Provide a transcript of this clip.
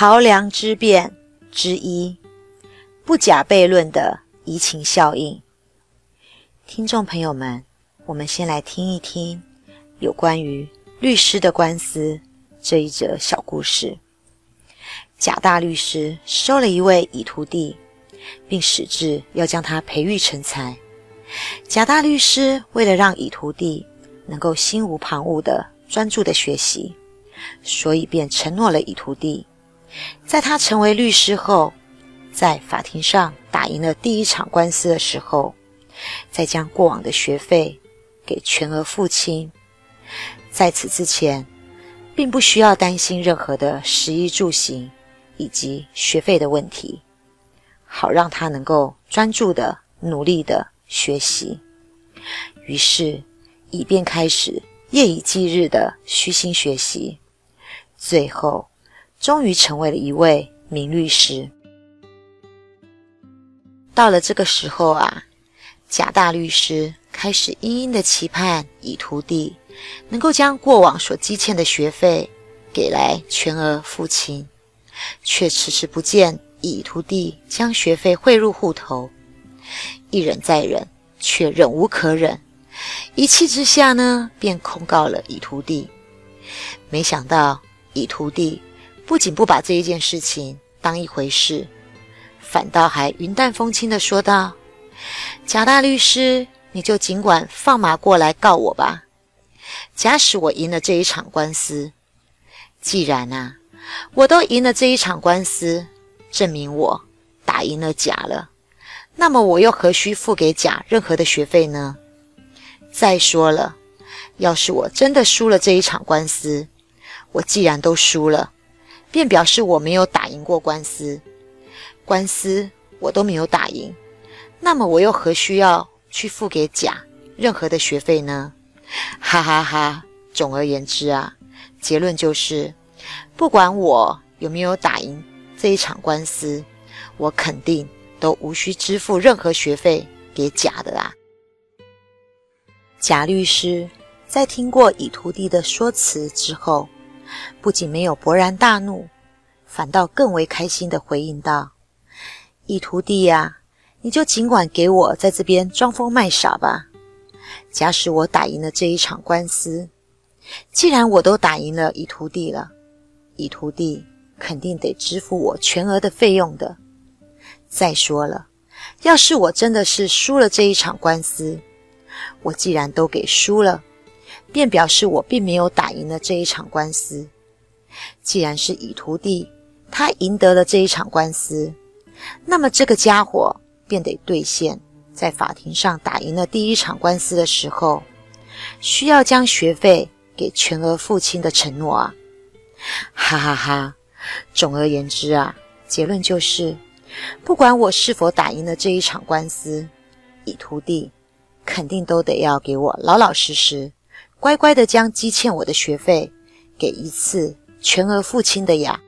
桥梁之变之一，不假悖论的移情效应。听众朋友们，我们先来听一听有关于律师的官司这一则小故事。贾大律师收了一位乙徒弟，并矢志要将他培育成才。贾大律师为了让乙徒弟能够心无旁骛的专注的学习，所以便承诺了乙徒弟。在他成为律师后，在法庭上打赢了第一场官司的时候，再将过往的学费给全额付清。在此之前，并不需要担心任何的食衣住行以及学费的问题，好让他能够专注的、努力的学习。于是，以便开始夜以继日的虚心学习，最后。终于成为了一位名律师。到了这个时候啊，贾大律师开始殷殷的期盼乙徒弟能够将过往所积欠的学费给来全额付清，却迟迟不见乙徒弟将学费汇入户头。一忍再忍，却忍无可忍，一气之下呢，便控告了乙徒弟。没想到乙徒弟。不仅不把这一件事情当一回事，反倒还云淡风轻的说道：“贾大律师，你就尽管放马过来告我吧。假使我赢了这一场官司，既然啊，我都赢了这一场官司，证明我打赢了甲了，那么我又何须付给甲任何的学费呢？再说了，要是我真的输了这一场官司，我既然都输了。”便表示我没有打赢过官司，官司我都没有打赢，那么我又何需要去付给甲任何的学费呢？哈哈哈！总而言之啊，结论就是，不管我有没有打赢这一场官司，我肯定都无需支付任何学费给甲的啦。贾律师在听过乙徒弟的说辞之后。不仅没有勃然大怒，反倒更为开心的回应道：“一徒弟呀，你就尽管给我在这边装疯卖傻吧。假使我打赢了这一场官司，既然我都打赢了一徒弟了，一徒弟肯定得支付我全额的费用的。再说了，要是我真的是输了这一场官司，我既然都给输了。”便表示我并没有打赢了这一场官司。既然是乙徒弟他赢得了这一场官司，那么这个家伙便得兑现在法庭上打赢了第一场官司的时候，需要将学费给全额付清的承诺啊！哈哈哈！总而言之啊，结论就是，不管我是否打赢了这一场官司，乙徒弟肯定都得要给我老老实实。乖乖的将积欠我的学费给一次全额付清的呀。